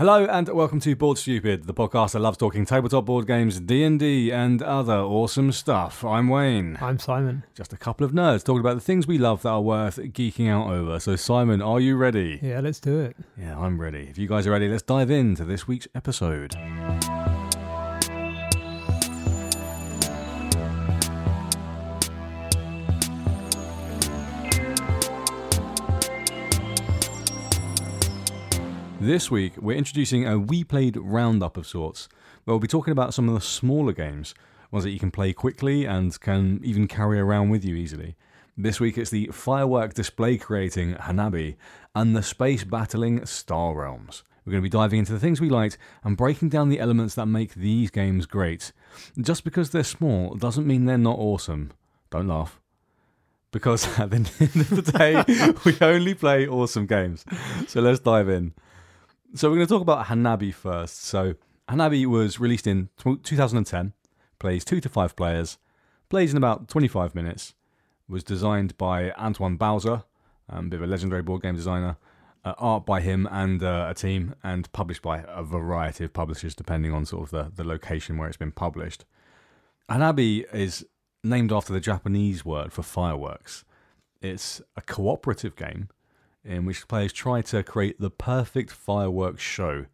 Hello and welcome to Board Stupid, the podcast that loves talking tabletop board games, D&D and other awesome stuff. I'm Wayne. I'm Simon. Just a couple of nerds talking about the things we love that are worth geeking out over. So Simon, are you ready? Yeah, let's do it. Yeah, I'm ready. If you guys are ready, let's dive into this week's episode. This week, we're introducing a We Played roundup of sorts, where we'll be talking about some of the smaller games, ones that you can play quickly and can even carry around with you easily. This week, it's the firework display creating Hanabi and the space battling Star Realms. We're going to be diving into the things we liked and breaking down the elements that make these games great. Just because they're small doesn't mean they're not awesome. Don't laugh because at the end of the day, we only play awesome games. So let's dive in. So we're going to talk about Hanabi first. So Hanabi was released in 2010, plays two to five players, plays in about 25 minutes, was designed by Antoine Bauza, um, a bit of a legendary board game designer, uh, art by him and uh, a team, and published by a variety of publishers depending on sort of the, the location where it's been published. Hanabi is named after the Japanese word for fireworks. It's a cooperative game in which players try to create the perfect fireworks show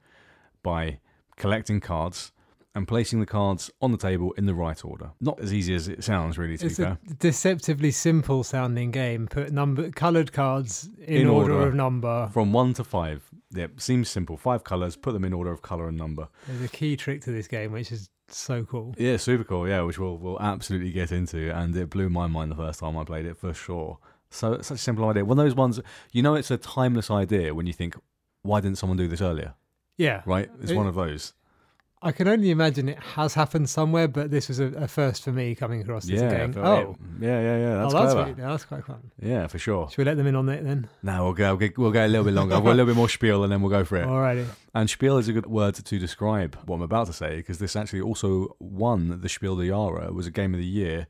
by collecting cards and placing the cards on the table in the right order. Not as easy as it sounds, really. To it's be fair, a deceptively simple sounding game. Put number coloured cards in, In order, order. of number. from one to five. Yep, seems simple. Five colors. Put them in order of color and number. There's a key trick to this game, which is so cool. Yeah, super cool. Yeah, which we'll we'll absolutely get into, and it blew my mind the first time I played it for sure. So such a simple idea. One of those ones, you know, it's a timeless idea when you think, why didn't someone do this earlier? Yeah, Right? It's It- one of those. I can only imagine it has happened somewhere, but this was a, a first for me coming across this Yeah, game. Oh, yeah, yeah, yeah. That's oh, that's clever. really- that's quite fun. Yeah, for sure. Should we let them in on it then? Now we'll go. We'll get, we'll go a little bit longer. I've got a little bit more spiel, and then we'll go for it. Alrighty. And spiel is a good word to describe what I'm about to say because this actually also won the Spiel des Jahres. It was a game of the year,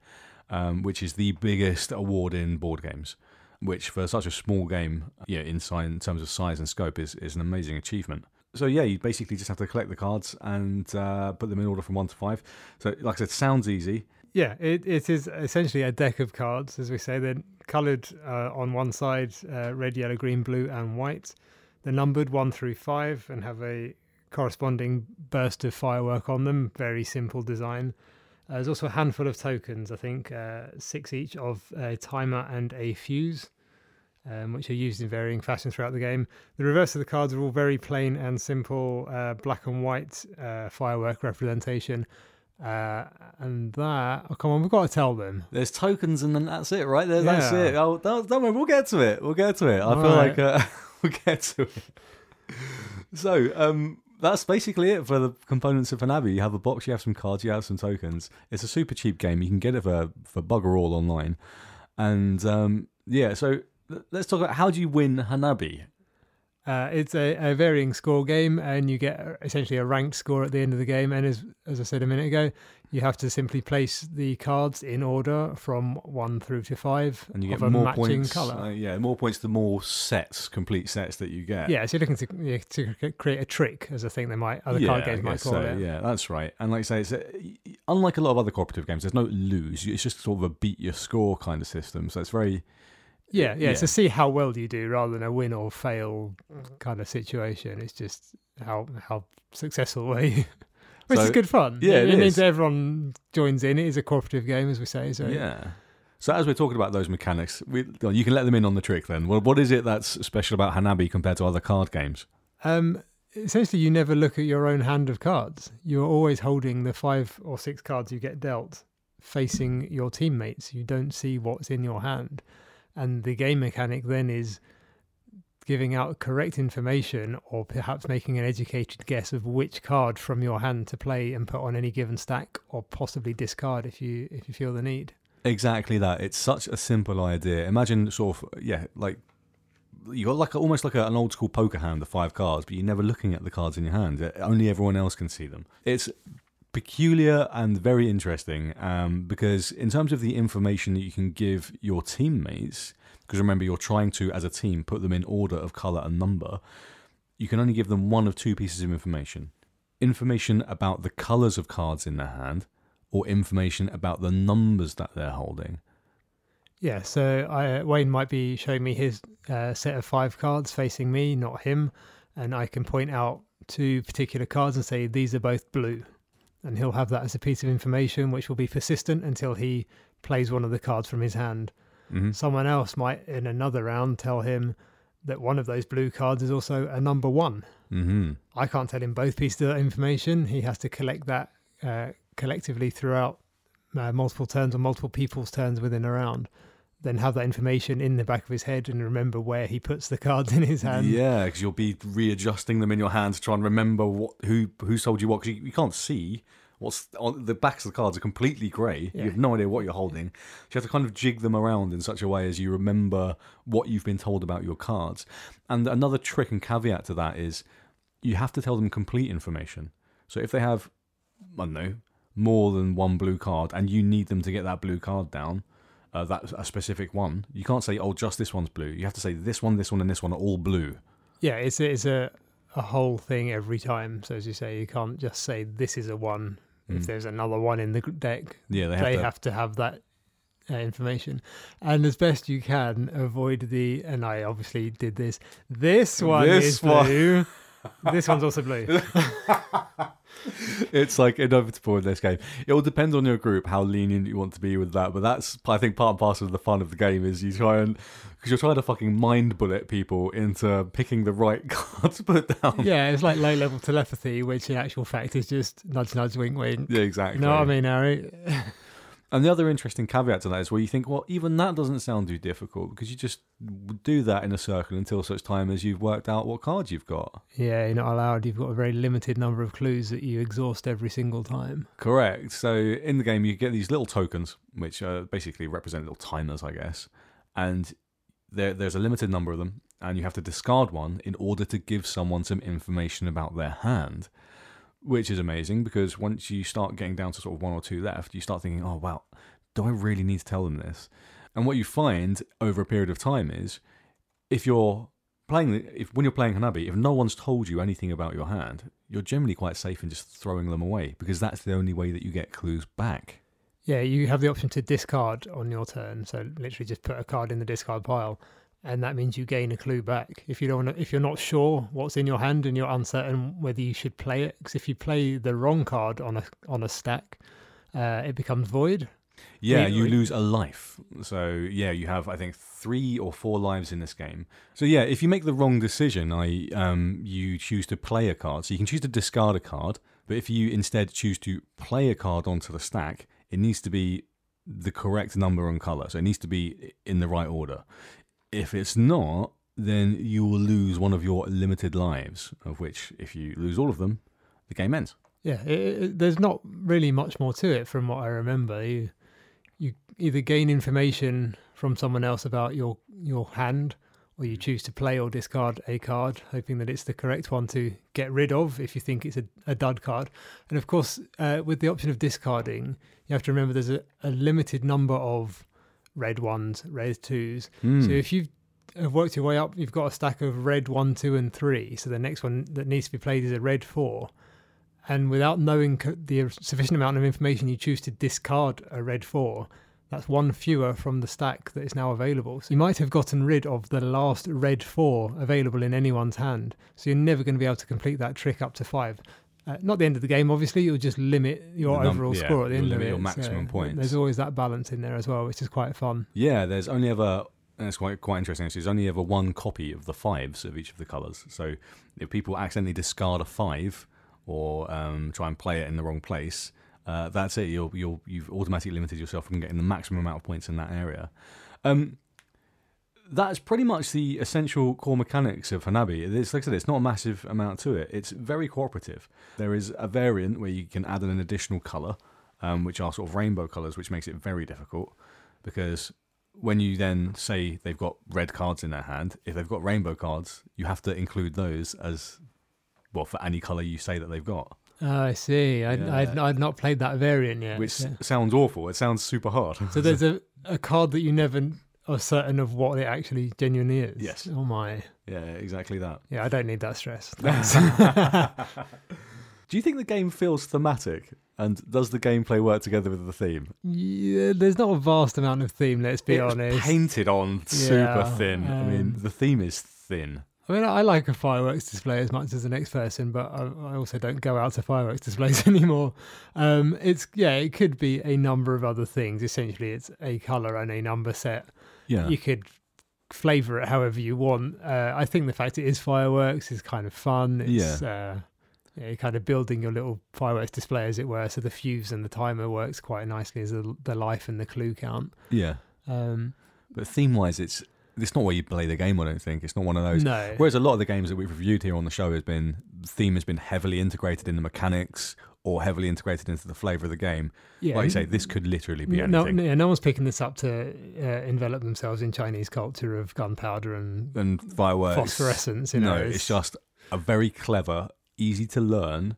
um, which is the biggest award in board games. Which for such a small game, yeah, in, si- in terms of size and scope, is is an amazing achievement. So yeah, you basically just have to collect the cards and uh, put them in order from one to five. So like I said, sounds easy. Yeah, it, it is essentially a deck of cards, as we say. They're coloured uh, on one side, uh, red, yellow, green, blue, and white. They're numbered one through five and have a corresponding burst of firework on them. Very simple design. Uh, there's also a handful of tokens, I think, uh, six each of a timer and a fuse, um, which are used in varying fashions throughout the game. The reverse of the cards are all very plain and simple, uh, black and white uh, firework representation. Uh, and that, oh, come on, we've got to tell them. There's tokens, and then that's it, right? There, That's it. Oh, don't, don't worry, we'll get to it. We'll get to it. I All feel right. like uh, we'll get to it. So, um, that's basically it for the components of Hanabi. You have a box, you have some cards, you have some tokens. It's a super cheap game. You can get it for for bugger all online. And um, yeah, so let's talk about how do you win Hanabi? Uh, it's a, a varying score game, and you get essentially a ranked score at the end of the game. And as as I said a minute ago, you have to simply place the cards in order from one through to five And you of get a more matching points. color. uh, yeah, more points the more sets, complete sets that you get. yeah, so you're looking to yeah, to create a trick, as I think they might other card games might call so, it. Yeah, that's right. And like I say, it's a, unlike a lot of other cooperative games, there's no lose. It's just sort of a beat your score kind of system. So it's very Yeah, yeah, It's Yeah. to see how well you do rather than a win or fail kind of situation. It's just how how successful were you. Which is good fun. yeah, it it, means everyone joins in. It is a cooperative game, as we say. So yeah. So as we're talking about those mechanics, we, you can let them in on the trick. Then, well, what is it that's special about Hanabi compared to other card games? Um, essentially, you never look at your own hand of cards. You're always holding the five or six cards you get dealt, facing your teammates. You don't see what's in your hand, and the game mechanic then is giving out correct information or perhaps making an educated guess of which card from your hand to play and put on any given stack or possibly discard if you if you feel the need Exactly that. It's such a simple idea. Imagine sort of yeah, like you got like almost like a, an old school poker hand, the five cards, but you're never looking at the cards in your hand. Only everyone else can see them. It's peculiar and very interesting um, because in terms of the information that you can give your teammates, because remember you're trying to as a team put them in order of color and number. you can only give them one of two pieces of information information about the colours of cards in their hand, or information about the numbers that they're holding. Yeah, so I, Wayne might be showing me his uh, set of five cards facing me, not him, and I can point out two particular cards and say these are both blue, and he'll have that as a piece of information which will be persistent until he plays one of the cards from his hand. hmm Someone else might, in another round, tell him that one of those blue cards is also a number one. hmm I can't tell him both pieces of information. He has to collect that uh, collectively throughout uh, multiple turns or multiple people's turns within a round. Then have that information in the back of his head and remember where he puts the cards in his hand. Yeah, because you'll be readjusting them in your hand to try and remember what who who sold you what. Because you, you can't see what's on the backs of the cards are completely grey. Yeah. You have no idea what you're holding. So you have to kind of jig them around in such a way as you remember what you've been told about your cards. And another trick and caveat to that is you have to tell them complete information. So if they have, I don't know, more than one blue card, and you need them to get that blue card down. Uh, that's a specific one. You can't say, "Oh, just this one's blue." You have to say, "This one, this one, and this one are all blue." Yeah, it's a, it's a a whole thing every time. So as you say, you can't just say this is a one. If Mm. there's another one in the deck, Yeah, they have they to. have to have that uh, information, and as best you can avoid the. And I obviously did this. This one This is one. blue. this one's also blue. it's like inevitable in this game. It all depends on your group how lenient you want to be with that. But that's I think part and parcel of the fun of the game is you try and because you're trying to fucking mind bullet people into picking the right card to put down. yeah, it's like low level telepathy, which in actual fact is just nudge, nudge, wink, wink. Yeah, exactly. You know what I mean, Harry? And the other interesting caveat to that is where you think, well, even that doesn't sound too difficult because you just do that in a circle until such time as you've worked out what cards you've got. Yeah, you're not allowed. You've got a very limited number of clues that you exhaust every single time. Correct. So in the game, you get these little tokens, which are basically represent little timers, I guess. And there, there's a limited number of them, and you have to discard one in order to give someone some information about their hand, which is amazing because once you start getting down to sort of one or two left, you start thinking, oh, wow, do I really need to tell them this? And what you find over a period of time is if you're playing, if when you're playing Hanabi, if no one's told you anything about your hand, you're generally quite safe in just throwing them away because that's the only way that you get clues back. Yeah, you have the option to discard on your turn. So literally just put a card in the discard pile, and that means you gain a clue back. If you don't, if you're not sure what's in your hand and you're uncertain whether you should play it, because if you play the wrong card on a on a stack, uh, it becomes void. Yeah, you lose a life. So yeah, you have I think three or four lives in this game. So yeah, if you make the wrong decision, I um you choose to play a card. So you can choose to discard a card, but if you instead choose to play a card onto the stack, it needs to be the correct number and color. So it needs to be in the right order. If it's not, then you will lose one of your limited lives, of which if you lose all of them, the game ends. Yeah, it, it, there's not really much more to it from what I remember. You you either gain information from someone else about your your hand, or you choose to play or discard a card, hoping that it's the correct one to get rid of if you think it's a, a dud card. And of course, uh, with the option of discarding, you have to remember there's a, a limited number of red ones, red twos. Hmm. So if you have worked your way up, you've got a stack of red one, two, and three. So the next one that needs to be played is a red four. And without knowing the sufficient amount of information, you choose to discard a red four. That's one fewer from the stack that is now available. So you might have gotten rid of the last red four available in anyone's hand. So you're never going to be able to complete that trick up to five. Uh, not the end of the game, obviously. You'll just limit your num- overall yeah, score at the end of it. your maximum So points. There's always that balance in there as well, which is quite fun. Yeah, there's only ever and it's quite quite interesting. Actually, there's only ever one copy of the fives of each of the colours. So if people accidentally discard a five or um, try and play it in the wrong place, uh, that's it. You'll you'll you've automatically limited yourself from getting the maximum amount of points in that area. Um, that's pretty much the essential core mechanics of Hanabi. It's like I said, it's not a massive amount to it. It's very cooperative. There is a variant where you can add an additional colour, um, which are sort of rainbow colours, which makes it very difficult because when you then say they've got red cards in their hand, if they've got rainbow cards, you have to include those as well for any color you say that they've got, Oh, I see. I, I'd, Yeah. I'd not played that variant yet. which so- sounds awful. It sounds super hard. So there's a, a card that you never are certain of what it actually genuinely is. Yes. Oh my. Yeah, exactly that. Yeah, I don't need that stress. Do you think the game feels thematic? And does the gameplay work together with the theme? yeah, there's not a vast amount of theme. Let's be it's honest. painted on super Yeah, thin. I mean, um, the theme is thin. I mean, I like a fireworks display as much as the next person, but I, I also don't go out to fireworks displays anymore. Um, it's yeah, it could be a number of other things. Essentially, it's a color and a number set. Yeah. You could flavor it however you want. Uh, I think the fact it is fireworks is kind of fun. It's, Uh, yeah, you're kind of building your little fireworks display, as it were. So the fuse and the timer works quite nicely as the, the life and the clue count. yeah. Um, But theme wise, it's it's not where you play the game. I don't think it's not one of those. no, Whereas a lot of the games that we've reviewed here on the show has been the theme has been heavily integrated in the mechanics or heavily integrated into the flavour of the game. yeah, Like you say, this could literally be no, anything. no, yeah, no one's picking this up to uh, envelop themselves in Chinese culture of gunpowder and And fireworks. phosphorescence. You know, no, it's just a very clever, easy to learn,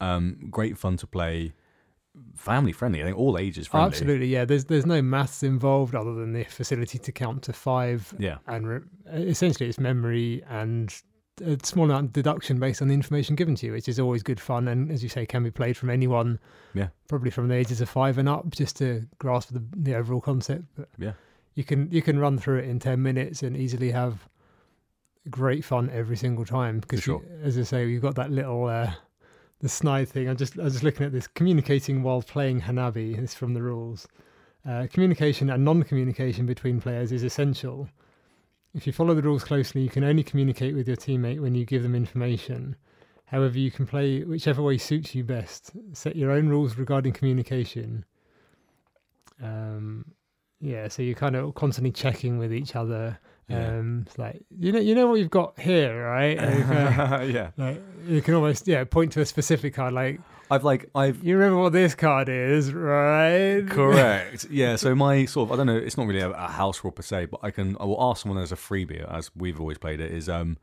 um, great fun to play, family friendly. I think all ages friendly. absolutely. Yeah, there's there's no maths involved other than the facility to count to five, Yeah. and re- essentially it's memory and a small amount of deduction based on the information given to you, which is always good fun. And as you say, can be played from anyone. Yeah. probably from the ages of five and up, just to grasp the the overall concept. But Yeah. you can you can run through it in ten minutes and easily have great fun every single time because, sure. you- as I say, you've got that little. Uh, the snide thing. I'm just I was just looking at this communicating while playing Hanabi. This is from the rules. Uh, communication and non-communication between players is essential. If you follow the rules closely, you can only communicate with your teammate when you give them information. However, you can play whichever way suits you best. Set your own rules regarding communication. Um, yeah, so you're kind of constantly checking with each other. Yeah. Um, it's like you know, you know what you've got here, right? Like, uh, yeah. like you can almost yeah point to a specific card. Like I've like I've you remember what this card is, right? Correct. Yeah. So my sort of I don't know. It's not really a, a house rule per se, but I can I will ask someone as a freebie, as we've always played it. Is um,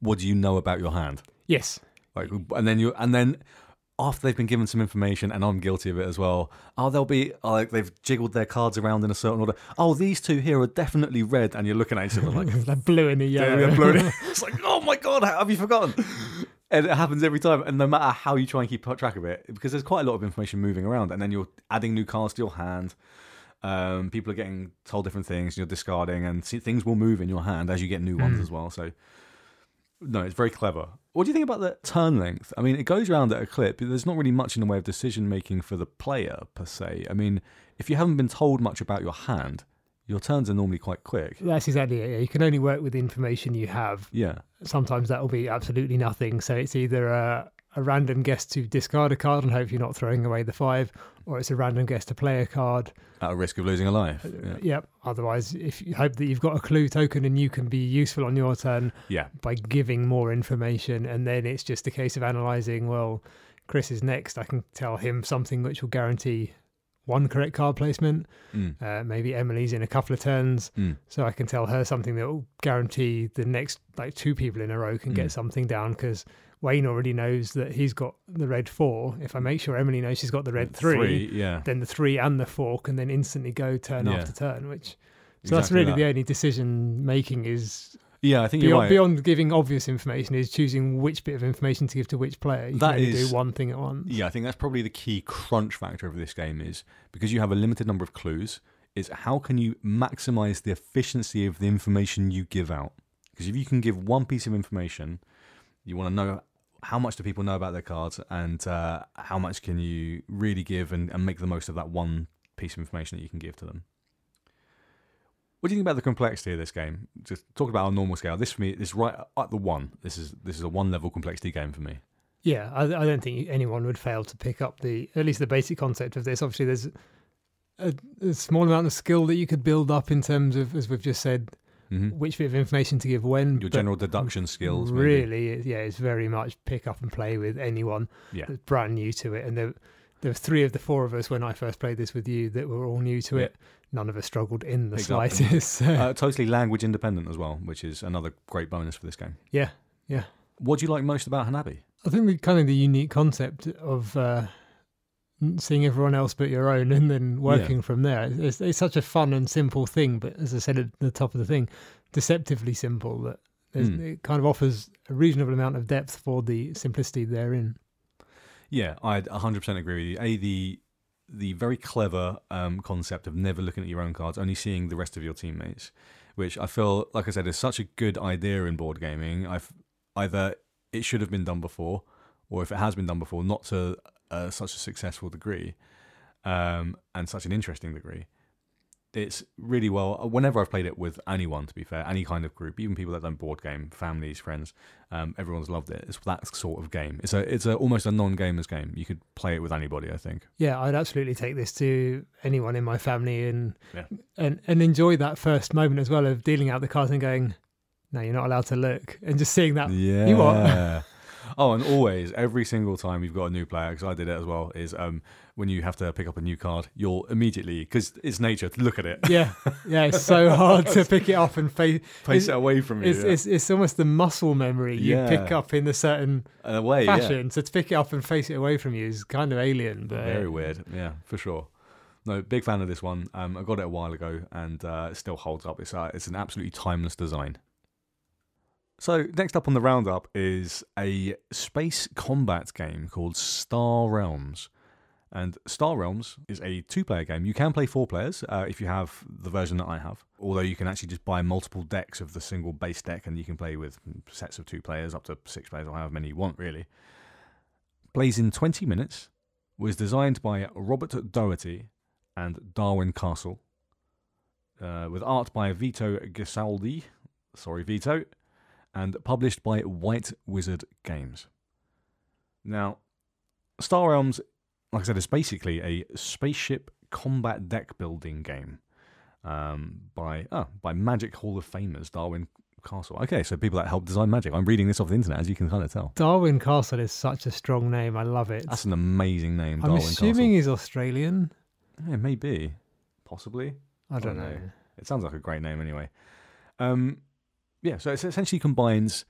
what do you know about your hand? Yes. Like, and then you and then after they've been given some information, and I'm guilty of it as well. Oh, they'll be oh, like they've jiggled their cards around in a certain order. Oh, these two here are definitely red, and you're looking at each other like. Like blue and Yeah, yellow. yeah, blue. it's like, oh my god, have you forgotten? And it happens every time, and no matter how you try and keep track of it, because there's quite a lot of information moving around, and then you're adding new cards to your hand. Um, people are getting told different things, you're discarding, and see, things will move in your hand as you get new ones Mm. as well. So, no, it's very clever. What do you think about the turn length? I mean, it goes around at a clip. but There's not really much in the way of decision making for the player per se. I mean, if you haven't been told much about your hand, your turns are normally quite quick. That's exactly it. yeah. You can only work with the information you have. Yeah, Sometimes that will be absolutely nothing. So it's either a, a random guess to discard a card and hope you're not throwing away the five, or it's a random guess to play a card. at a risk of losing a life. Uh, Yeah. Yep. Otherwise, if you hope that you've got a clue token and you can be useful on your turn yeah. by giving more information, and then it's just a case of analysing. Well, Chris is next. I can tell him something which will guarantee one correct card placement. Mm. Uh, maybe Emily's in a couple of turns, Mm. so I can tell her something that will guarantee the next like two people in a row can get Mm. something down because Wayne already knows that he's got the red four. If I make sure Emily knows she's got the red three, yeah. then the three and the four can then instantly go turn Yeah. after turn. Which so that's really that. the only decision making is Yeah, I think you're beyond, right. beyond giving obvious information is choosing which bit of information to give to which player. You That is- do one thing at once. Yeah, I think that's probably the key crunch factor of this game is because you have a limited number of clues. Is how can you maximize the efficiency of the information you give out? Because if you can give one piece of information, you want to know how much do people know about their cards, and uh, how much can you really give and, and make the most of that one piece of information that you can give to them. What do you think about the complexity of this game? Just talk about our normal scale. This for me is right at the one. This is this is a one level complexity game for me. Yeah, I, I don't think anyone would fail to pick up the at least the basic concept of this. Obviously, there's a, a small amount of skill that you could build up in terms of, as we've just said, hmm which bit of information to give when. Your general deduction skills. really, it- yeah, it's very much pick up and play with anyone Yeah. that's brand new to it. And there, there were three of the four of us when I first played this with you that were all new to Yeah. it. None of us struggled in the Exactly. slightest. Uh, totally language independent as well, which is another great bonus for this game. yeah, yeah. What do you like most about Hanabi? I think the kind of the unique concept of uh, seeing everyone else but your own and then working from there. It's, it's such a fun and simple thing, but as I said at the top of the thing, deceptively simple that Mm. it kind of offers a reasonable amount of depth for the simplicity therein. Yeah, I'd 100% agree with you. A, the the very clever um, concept of never looking at your own cards, only seeing the rest of your teammates, which I feel, like I said, is such a good idea in board gaming. I've either it should have been done before, or if it has been done before, not to uh, such a successful degree um, and such an interesting degree. It's really well. Whenever I've played it with anyone, to be fair, any kind of group, even people that don't board game, families, friends, um, everyone's loved it. It's that sort of game. It's a it's a almost a non-gamers game. You could play it with anybody. I think. Yeah, I'd absolutely take this to anyone in my family and Yeah. and and enjoy that first moment as well of dealing out the cards and going, no, you're not allowed to look, and just seeing that. Yeah. You what? oh, and always, every single time you've got a new player, because I did it as well, is um when you have to pick up a new card, you'll immediately, because it's nature, to look at it, Yeah, yeah, it's so hard to pick it up and face. face it away from you. It's, it's it's almost the muscle memory you pick up in a certain In a way, yeah. fashion. So to pick it up and face it away from you is kind of alien, but Very weird. Yeah, for sure. No, big fan of this one. Um, I got it a while ago, and uh, it still holds up. It's uh, it's an absolutely timeless design. So next up on the roundup is a space combat game called Star Realms, and Star Realms is a two-player game. You can play four players uh, if you have the version that I have. Although you can actually just buy multiple decks of the single base deck, and you can play with sets of two players up to six players or however many you want, really. Plays in 20 minutes was designed by Robert Dougherty and Darwin Kastle, uh, with art by Vito Gisaldi, sorry Vito, and published by White Wizard Games. Now, Star Realms, like I said, is basically a spaceship combat deck building game um, by oh, by Magic Hall of Famers Darwin Kastle. Okay, so people that help design Magic. I'm reading this off the internet, as you can kind of tell. Darwin Kastle is such a strong name. I love it. That's an amazing name, I'm Darwin assuming Castle. he's Australian. Yeah, maybe, possibly. I don't know. know. It sounds like a great name anyway. Um, yeah, so it essentially combines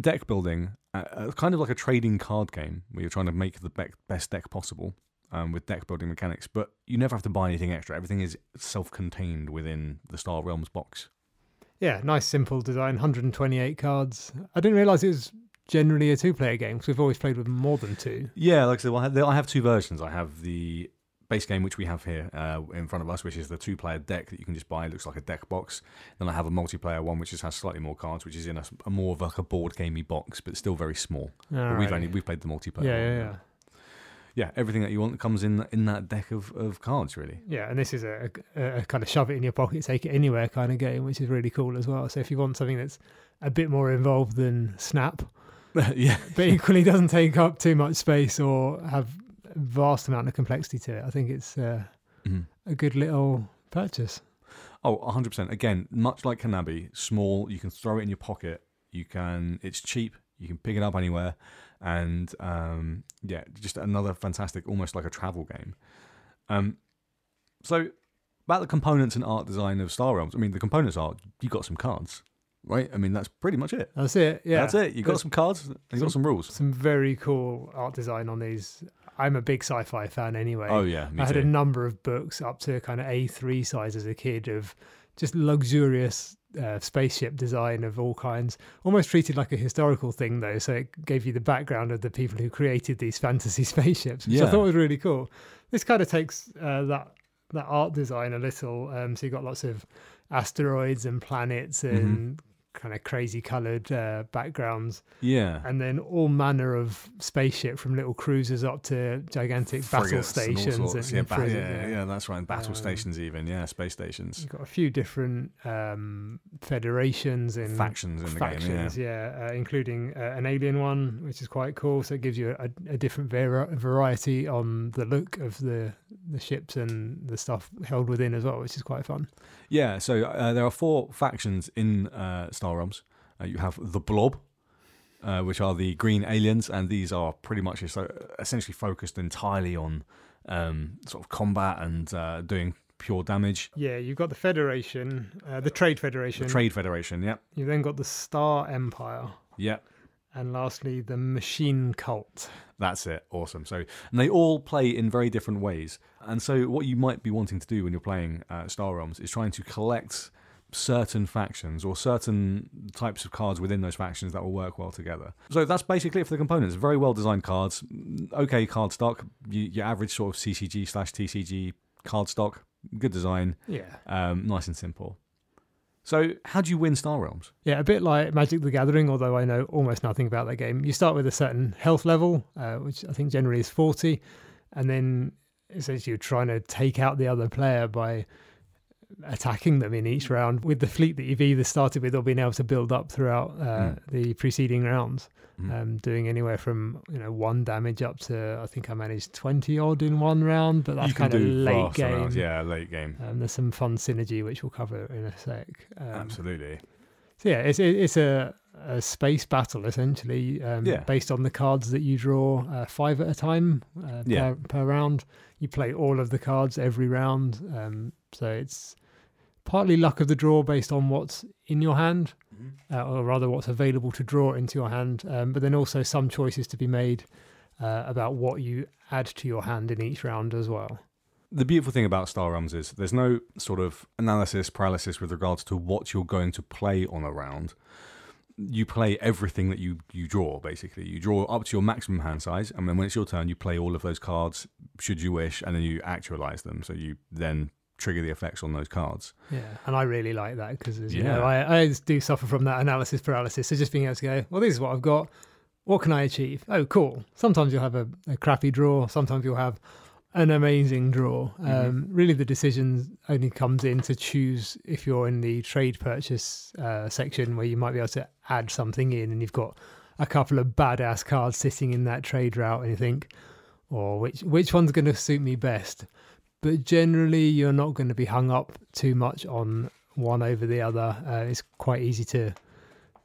deck building, uh, uh, kind of like a trading card game where you're trying to make the best deck possible um, with deck building mechanics, but you never have to buy anything extra. Everything is self contained within the Star Realms box. Yeah, nice simple design. 128 cards. I didn't realize it was generally a two-player game because we've always played with more than two. Yeah, like I said, well, I have two versions. I have the base game, which we have here uh, in front of us, which is the two player deck that you can just buy. It looks like a deck box. Then I have a multiplayer one, which just has slightly more cards, which is in a more of like a board gamey box, but still very small. But we've only we've played the multiplayer. yeah, one, yeah, yeah. yeah. Everything that you want comes in in that deck of, of cards, really. Yeah, and this is a, a, a kind of shove it in your pocket, take it anywhere kind of game, which is really cool as well. So if you want something that's a bit more involved than Snap, yeah, but equally doesn't take up too much space or have a vast amount of complexity to it, I think it's uh, Mhm. a good little purchase. Oh, 100%. Again, much like Hanabi, small, you can throw it in your pocket. You can it's cheap, you can pick it up anywhere and um yeah, just another fantastic almost like a travel game. Um so about the components and art design of Star Realms. I mean, the components are you got some cards, right? I mean, that's pretty much it. That's it. Yeah, That's it. You got some cards, and you got some rules. some very cool art design on these. I'm a big sci-fi fan anyway. Oh yeah, I had too. a number of books up to kind of A3 size as a kid of just luxurious uh, spaceship design of all kinds, almost treated like a historical thing though. So it gave you the background of the people who created these fantasy spaceships, which I thought was really cool. This kind of takes uh, that that art design a little. Um, so you got lots of asteroids and planets Mm-hmm. And kind of crazy coloured uh, backgrounds, yeah. and then all manner of spaceship from little cruisers up to gigantic battle Frigates and all stations. sorts. and, yeah, ba- yeah, yeah, that's right. Battle Um, stations, even yeah, space stations, You've got a few different um, federations and factions in the factions, game. Yeah, yeah, uh, including uh, an alien one, which is quite cool. So it gives you a, a different var- variety on the look of the the ships and the stuff held within as well, which is quite fun. Yeah, so uh, there are four factions in uh, Star Realms. Uh, you have the Blob, uh, which are the green aliens, and these are pretty much essentially focused entirely on um, sort of combat and uh, doing pure damage. Yeah, you've got the Federation, uh, the Trade Federation. The. Trade Federation, yeah, You've then got the Star Empire, yeah, and lastly, the Machine Cult. That's it. Awesome. So, and they all play in very different ways. And so, what you might be wanting to do when you're playing uh, Star Realms is trying to collect certain factions or certain types of cards within those factions that will work well together. So that's basically it for the components. Very well designed cards. Okay, card stock. your average sort of CCG slash TCG card stock. Good design. Yeah. Um, nice and simple. So, how do you win Star Realms? Yeah, a bit like Magic the Gathering, although I know almost nothing about that game. You start with a certain health level, uh, which I think generally is 40, and then essentially you're trying to take out the other player by attacking them in each round with the fleet that you've either started with or been able to build up throughout uh, mm. the preceding rounds. Mm. Um, doing anywhere from you know one damage up to I think I managed twenty odd in one round, but that's kind of late game. Rounds. Yeah, late game. Um, there's some fun synergy which we'll cover in a sec. Um, Absolutely. So yeah, it's it's a, a space battle essentially, um, yeah. based on the cards that you draw uh, five at a time uh, yeah. per, per round. You play all of the cards every round, um, so it's partly luck of the draw based on what's in your hand, mm-hmm. uh, or rather what's available to draw into your hand, um, but then also some choices to be made uh, about what you add to your hand in each round as well. The beautiful thing about Star Realms is there's no sort of analysis paralysis with regards to what you're going to play on a round. You play everything that you, you draw, basically. You draw up to your maximum hand size, and then when it's your turn, you play all of those cards, should you wish, and then you actualize them. So you then trigger the effects on those cards. Yeah, and I really like that because yeah. you know I, I do suffer from that analysis paralysis. So just being able to go, well, this is what I've got. What can I achieve? Oh, cool. Sometimes you'll have a, a crappy draw. Sometimes you'll have an amazing draw. Mm-hmm. Um, really, the decision only comes in to choose if you're in the trade purchase uh, section where you might be able to add something in, and you've got a couple of badass cards sitting in that trade route, and you think, or oh, which which one's going to suit me best? But generally you're not going to be hung up too much on one over the other. Uh, it's quite easy to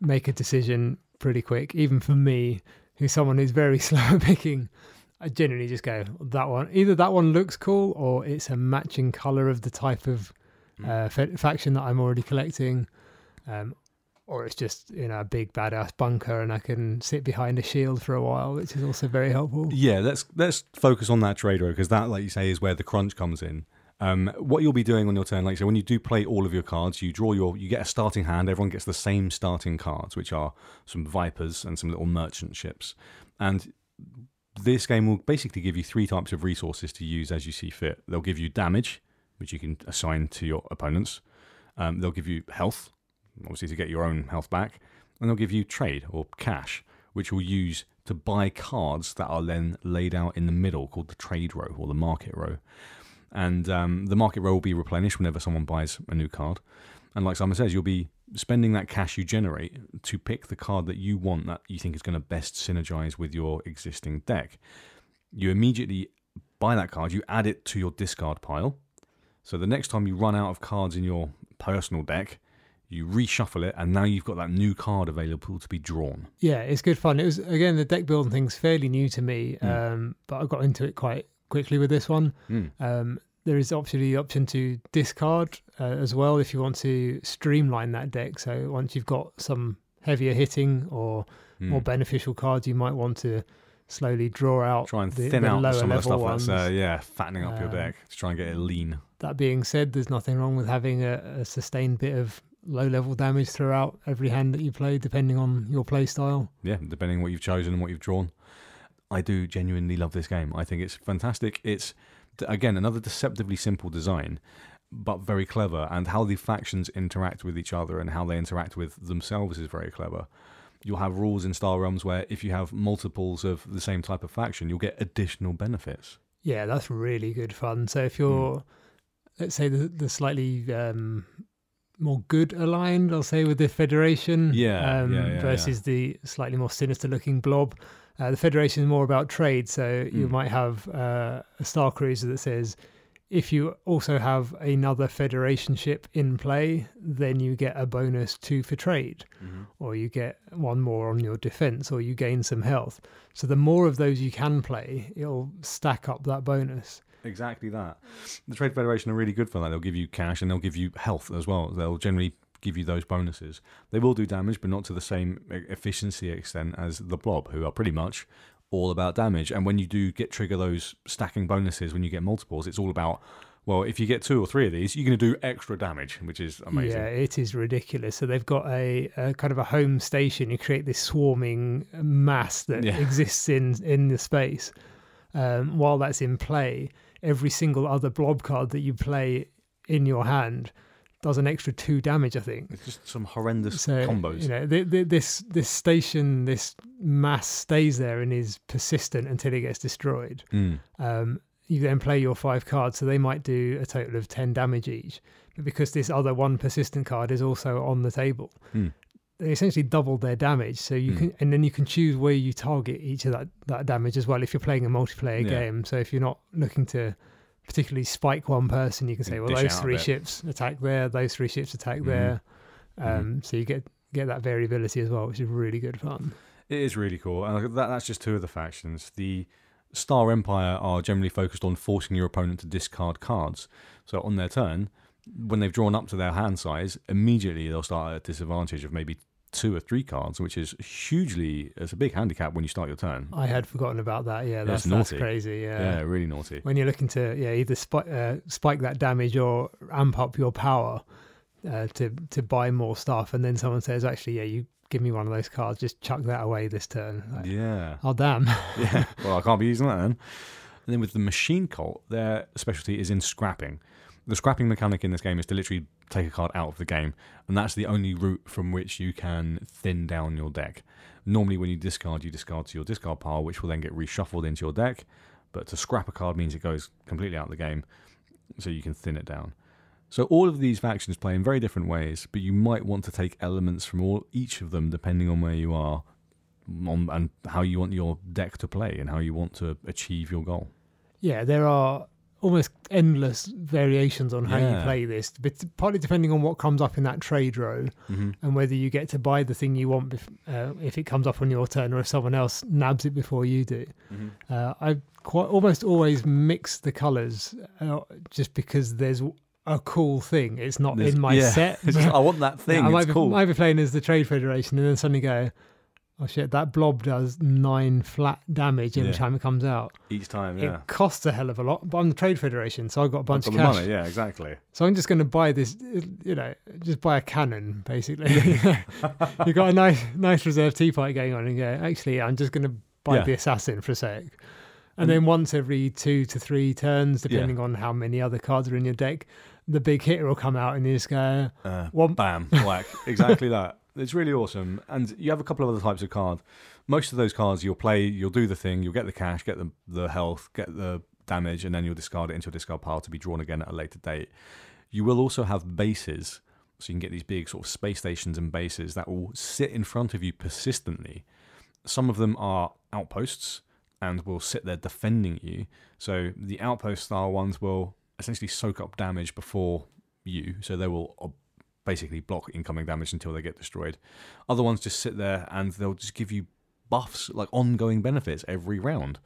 make a decision pretty quick. Even for me, who's someone who's very slow at picking, I generally just go that one. Either that one looks cool, or it's a matching color of the type of mm. uh, f- faction that I'm already collecting. Um, or it's just know a big badass bunker and I can sit behind a shield for a while, which is also very helpful. Yeah, let's let's focus on that trade row because that, like you say, is where the crunch comes in. Um, what you'll be doing on your turn, like say, when you do play all of your cards, you draw your, you get a starting hand. Everyone gets the same starting cards, which are some vipers and some little merchant ships. And this game will basically give you three types of resources to use as you see fit. They'll give you damage, which you can assign to your opponents. Um, they'll give you health, obviously to get your own health back, and they'll give you trade or cash, which you'll use to buy cards that are then laid out in the middle, called the trade row or the market row. And um, the market row will be replenished whenever someone buys a new card. And like Simon says, you'll be spending that cash you generate to pick the card that you want that you think is going to best synergize with your existing deck. You immediately buy that card, you add it to your discard pile. So the next time you run out of cards in your personal deck, you reshuffle it, and now you've got that new card available to be drawn. Yeah, it's good fun. It was again the deck building thing's fairly new to me, mm. um, but I got into it quite quickly with this one. Mm. Um, there is obviously the option to discard uh, as well if you want to streamline that deck. So once you've got some heavier hitting or mm. more beneficial cards, you might want to slowly draw out. Try and the, thin the out some of the stuff ones. that's uh, yeah, fattening up um, your deck to try and get it lean. That being said, there's nothing wrong with having a, a sustained bit of low level damage throughout every hand that you play, depending on your play style. Yeah, depending on what you've chosen and what you've drawn. I do genuinely love this game. I think it's fantastic. It's again another deceptively simple design, but very clever. And how the factions interact with each other and how they interact with themselves is very clever. You'll have rules in Star Realms where if you have multiples of the same type of faction, you'll get additional benefits. Yeah, that's really good fun. So if you're, mm. let's say, the, the slightly um, more good aligned, I'll say, with the Federation. Yeah, um, yeah, yeah versus yeah. the slightly more sinister looking blob. Uh, the Federation is more about trade, so mm. you hmm. might have uh, a Star Cruiser that says, if you also have another Federation ship in play, then you get a bonus two for trade, mm-hmm. or you get one more on your defense, or you gain some health. So the more of those you can play, it'll stack up that bonus. Exactly that. The Trade Federation are really good for that. They'll give you cash and they'll give you health as well. They'll generally give you those bonuses. They will do damage, but not to the same efficiency extent as the blob, who are pretty much all about damage. And when you do get trigger those stacking bonuses, when you get multiples, it's all about well, if you get two or three of these, you're going to do extra damage, which is amazing. Yeah, it is ridiculous. So they've got a, a kind of a home station. You create this swarming mass that Yeah. exists in in the space. Um, while that's in play, every single other blob card that you play in your hand does an extra two damage. I think. It's just some horrendous So combos. you know, th th this this station, this mass stays there and is persistent until it gets destroyed. Mm. Um, you then play your five cards, so they might do a total of ten damage each. But because this other one persistent card is also on the table, Hmm. They essentially doubled their damage. So you Hmm. can, and then you can choose where you target each of that that damage as well. If you're playing a multiplayer Yeah. game, so if you're not looking to particularly spike one person, you can say, well, those three ships attack there, those three ships attack Mhm. there. Um, Mhm. So you get get that variability as well, which is really good fun. It is really cool. And that, that's just two of the factions. The Star Empire are generally focused on forcing your opponent to discard cards. So on their turn, when they've drawn up to their hand size, immediately they'll start at a disadvantage of maybe two or three cards, which is hugely, it's a big handicap when you start your turn. I had forgotten about that. Yeah, that's it's that's naughty. crazy. Yeah, yeah, really naughty. when you're looking to yeah either spike uh, spike that damage or amp up your power uh, to to buy more stuff, and then someone says, actually, yeah, you give me one of those cards, just chuck that away this turn. Like, Yeah. Oh damn! yeah. Well, I can't be using that then. And then with the machine cult, their specialty is in scrapping. The scrapping mechanic in this game is to literally take a card out of the game, and that's the only route from which you can thin down your deck. Normally, when you discard, you discard to your discard pile, which will then get reshuffled into your deck. But to scrap a card means it goes completely out of the game, so you can thin it down. So all of these factions play in very different ways, but you might want to take elements from all each of them depending on where you are on, and how you want your deck to play and how you want to achieve your goal. yeah, there are almost endless variations on how you play this, but partly depending on what comes up in that trade row Mm-hmm. and whether you get to buy the thing you want bef- uh, if it comes up on your turn or if someone else nabs it before you do. Mm-hmm. Uh, I quite almost always mix the colours uh, just because there's a cool thing. It's not There's- in my yeah. set. I want that thing. I might it's be, cool. might be playing as the Trade Federation and then suddenly go, oh shit, that blob does nine flat damage every Yeah. time it comes out. Each time, yeah. It costs a hell of a lot, but I'm the Trade Federation, so I've got a bunch For of cash. money, yeah, exactly. So I'm just going to buy this, you know, just buy a cannon, basically. You've got a nice, nice reserve tea party going on, and go, actually, I'm just going to buy Yeah. the assassin for a sec. And then once every two to three turns, depending on how many other cards are in your deck, the big hitter will come out and you just go, Uh, one, bam, whack. exactly that. It's really awesome. And you have a couple of other types of card. Most of those cards you'll play, you'll do the thing, you'll get the cash, get the, the health, get the damage, and then you'll discard it into a discard pile to be drawn again at a later date. You will also have bases. So you can get these big sort of space stations and bases that will sit in front of you persistently. Some of them are outposts and will sit there defending you. So the outpost style ones will essentially soak up damage before you. So they will basically block incoming damage until they get destroyed. Other ones just sit there and they'll just give you buffs, like ongoing benefits every round.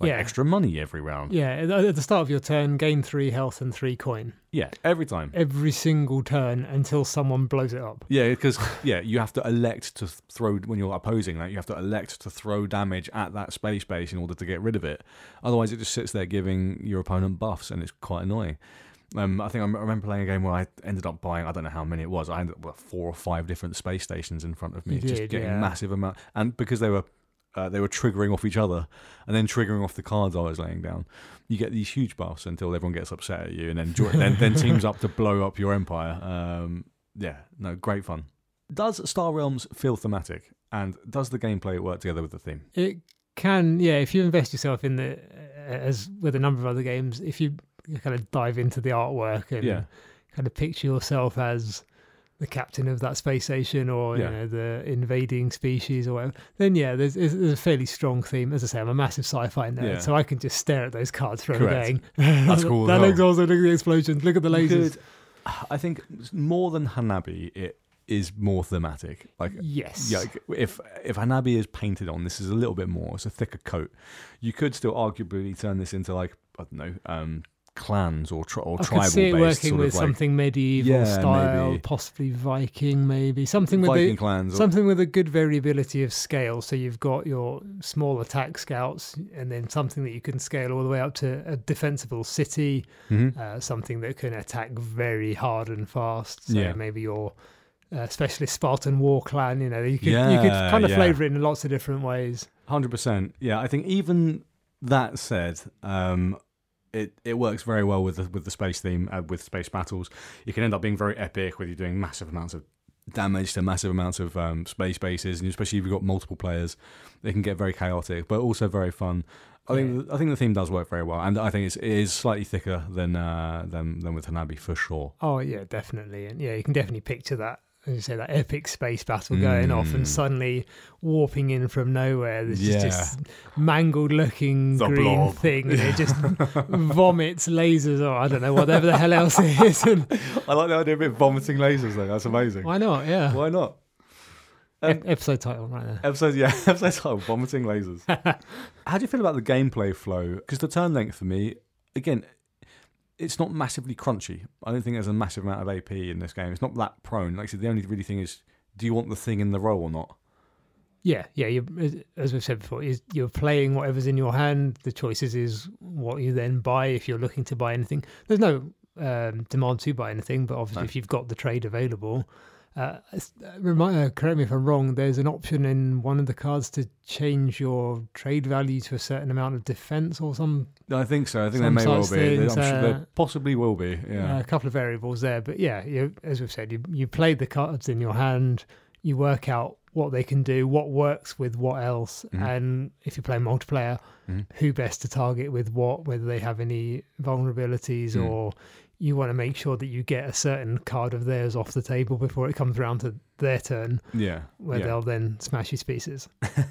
Like Yeah. extra money every round. yeah, at the- at the start of your turn, gain three health and three coin Yeah, every time. every single turn until someone blows it up. Yeah, because yeah, you have to elect to throw when you're opposing that. You have to elect to throw damage at that space base in order to get rid of it. Otherwise, it just sits there giving your opponent buffs, and it's quite annoying. Um, I think I remember playing a game where I ended up buying I don't know how many it was. I ended up with four or five different space stations in front of me, You just did, getting yeah. massive amount, and because they were. Uh, they were triggering off each other and then triggering off the cards I was laying down. You get these huge buffs until everyone gets upset at you, and then jo- then, then teams up to blow up your empire. Um, yeah, no, great fun. Does Star Realms feel thematic, and does the gameplay work together with the theme? It can, yeah, if you invest yourself in the, as with a number of other games, if you kind of dive into the artwork and Yeah, kind of picture yourself as the captain of that space station or Yeah. you know the invading species or whatever, then yeah, there's, there's a fairly strong theme. As I say, I'm a massive sci-fi nerd, Yeah. so I can just stare at those cards for a day. That's cool that looks awesome. Look at the explosions. Look at the lasers. could- I think more than Hanabi, it is more thematic. Like Yes. Yeah, like, if if Hanabi is painted on, this is a little bit more. It's a thicker coat. You could still arguably turn this into like I don't know, um, clans or tri- or I tribal could see it working sort with like something medieval Yeah, style, maybe. possibly Viking, maybe something with Viking a, clans. Or, something with a good variability of scale. So you've got your small attack scouts, and then something that you can scale all the way up to a defensible city, Mhm. uh, something that can attack very hard and fast. So Yeah. maybe your uh, specialist Spartan war clan. You know, you could you could kind of yeah. flavor it in lots of different ways. Hundred percent. Yeah, I think even that said, um, it it works very well with the with the space theme uh, with space battles. You can end up being very epic with you're doing massive amounts of damage to massive amounts of um, space bases, and especially if you've got multiple players, it can get very chaotic, but also very fun. I think I think the theme does work very well, and I think it's, it is slightly thicker than uh, than than with Hanabi for sure. Oh yeah, definitely, and yeah, you can definitely picture that. As you say, that epic space battle going off, and Mm. suddenly warping in from nowhere. There's Yeah. just this mangled-looking The green blob. thing, and it just vomits lasers, or I don't know, whatever the hell else it is. And I like the idea of it vomiting lasers though. That's amazing. why not? Yeah. Why not? Ep- episode title right there. Episode, yeah, episode title, vomiting lasers. How do you feel about the gameplay flow? Because the turn length for me, again, it's not massively crunchy. I don't think there's a massive amount of AP in this game. It's not that prone. Like I said, the only really thing is, do you want the thing in the row or not? Yeah, yeah. As- we've said before, is you're playing whatever's in your hand. The choices is what you then buy if you're looking to buy anything. There's no um, demand to buy anything, but obviously No. if you've got the trade available, uh, uh, remind, uh, correct me if I'm wrong. There's an option in one of the cards to change your trade value to a certain amount of defense or some I think so. I think there may well be. I'm things, sure there uh, possibly will be. Yeah. uh, a couple of variables there. But yeah, you, as we've said, you you play the cards in your hand. You work out what they can do, what works with what else, Mhm. and if you play multiplayer, Mhm. who best to target with what, whether they have any vulnerabilities Mm. or you want to make sure that you get a certain card of theirs off the table before it comes around to their turn, yeah. where yeah. they'll then smash you to pieces.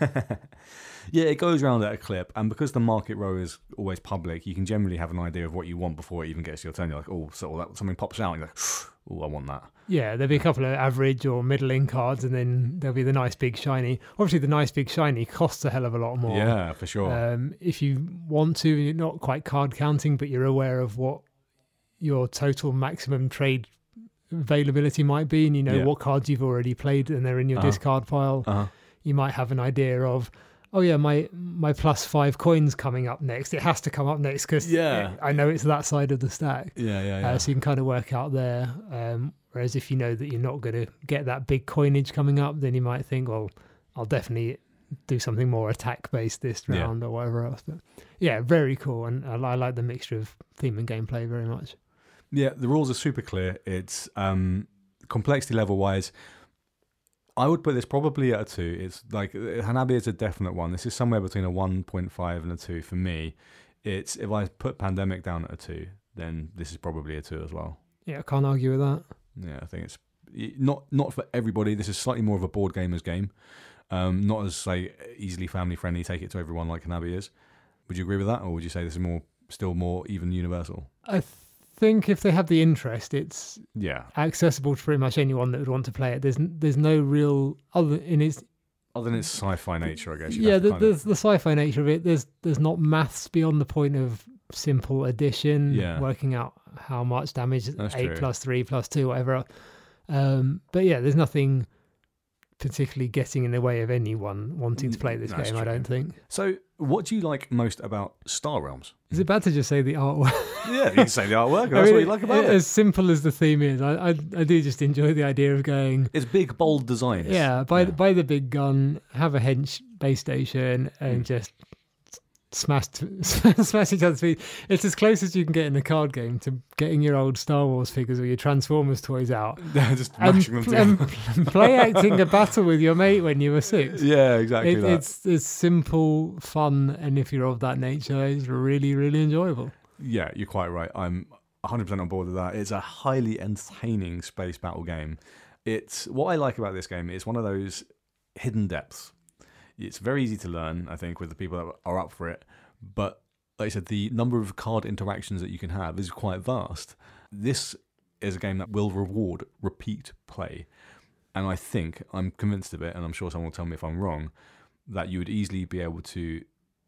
yeah, it goes around at a clip, and because the market row is always public, you can generally have an idea of what you want before it even gets to your turn. You're like, oh, so that, something pops out, and you're like, oh, I want that. Yeah, there'll be a couple of average or middling cards, and then there'll be the nice big shiny. Obviously, the nice big shiny costs a hell of a lot more. Yeah, for sure. Um, if you want to, you're not quite card counting, but you're aware of what your total maximum trade availability might be, and you know Yeah. what cards you've already played and they're in your Uh-huh. discard pile. uh-huh. You might have an idea of, oh yeah, my my plus five coins coming up next. It has to come up next because Yeah. I know it's that side of the stack. Yeah, yeah, yeah. Uh, so you can kind of work out there. Um, whereas if you know that you're not going to get that big coinage coming up, then you might think, well, I'll definitely do something more attack based this Yeah. round or whatever else. But yeah, very cool, and I, I like the mixture of theme and gameplay very much. Yeah, the rules are super clear. It's um, complexity level wise. I would put this probably at a two. It's like Hanabi is a definite one. This is somewhere between a one point five and a two for me. It's if I put Pandemic down at a two, then this is probably a two as well. Yeah, I can't argue with that. Yeah, I think it's not not for everybody. This is slightly more of a board gamers game, um, not as say easily family friendly. Take it to everyone like Hanabi is. Would you agree with that, or would you say this is more still more even universal? I think if they have the interest, it's Yeah. accessible to pretty much anyone that would want to play it. There's there's no real other in its Other than its sci-fi nature, I guess. yeah, the, kind of- there's the sci-fi nature of it. There's there's not maths beyond the point of simple addition, Yeah. working out how much damage That's eight true. plus three plus two, whatever. Um, but yeah, there's nothing particularly getting in the way of anyone wanting to play this That's game. I don't think. So, what do you like most about Star Realms? Is it bad to just say the artwork? Yeah, you can say the artwork. That's I mean, what you like about it. As simple as the theme is, I, I I do just enjoy the idea of going. It's big, bold designs. Yeah, buy buy the big gun, have a hench base station, and Mm. just smash t- smash each other's feet. It's as close as you can get in a card game to getting your old Star Wars figures or your Transformers toys out just and, mashing them together. and play acting a battle with your mate when you were six. yeah, exactly It, it's it's simple, fun, and if you're of that nature, it's really really enjoyable. Yeah, you're quite right. I'm 100% on board with that. It's a highly entertaining space battle game. It's what I like about this game. It's one of those hidden depths. It's very easy to learn, I think, with the people that are up for it. But like I said, the number of card interactions that you can have is quite vast. This is a game that will reward repeat play. And I think, I'm convinced of it, and I'm sure someone will tell me if I'm wrong, that you would easily be able to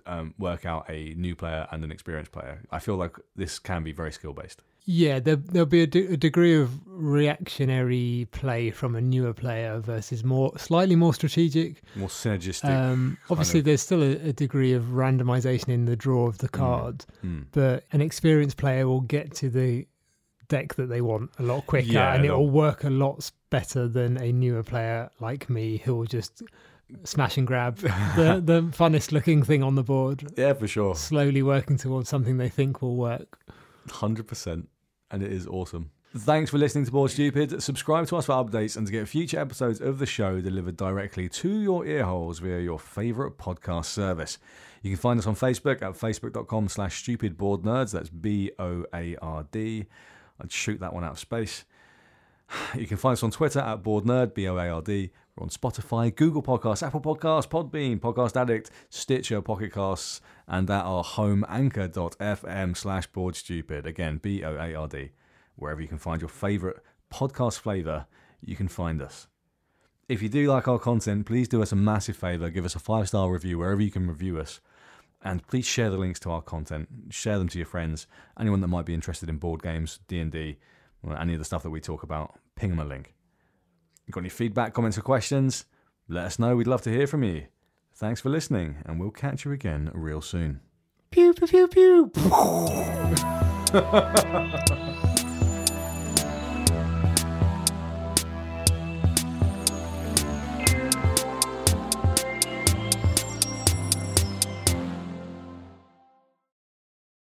um, work out a new player and an experienced player. I feel like this can be very skill based. Yeah, there, there'll be a, de- a degree of reactionary play from a newer player versus more slightly more strategic. More synergistic. Um, obviously, of- there's still a, a degree of randomization in the draw of the card, Hmm. but an experienced player will get to the deck that they want a lot quicker, Yeah, and it'll work a lot better than a newer player like me who will just smash and grab the, the funnest looking thing on the board, Yeah, for sure. slowly working towards something they think will work. 100%. And it is awesome. Thanks for listening to Board Stupid. Subscribe to us for updates and to get future episodes of the show delivered directly to your ear holes via your favourite podcast service. You can find us on Facebook at facebook.com slash stupidboardnerds. That's B-O-A-R-D. I'd shoot that one out of space. You can find us on Twitter at BoardNerd, B O A R D. We're on Spotify, Google Podcasts, Apple Podcasts, Podbean, Podcast Addict, Stitcher, Pocket Casts, and at our home anchor.fm slash boardstupid. Again, B O A R D. Wherever you can find your favourite podcast flavour, you can find us. If you do like our content, please do us a massive favour. Give us a five star review wherever you can review us. And please share the links to our content. Share them to your friends. Anyone that might be interested in board games, D&D, or any of the stuff that we talk about, ping them a link. Got any feedback, comments, or questions? Let us know. We'd love to hear from you. Thanks for listening, and we'll catch you again real soon. Pew, pew, pew, pew.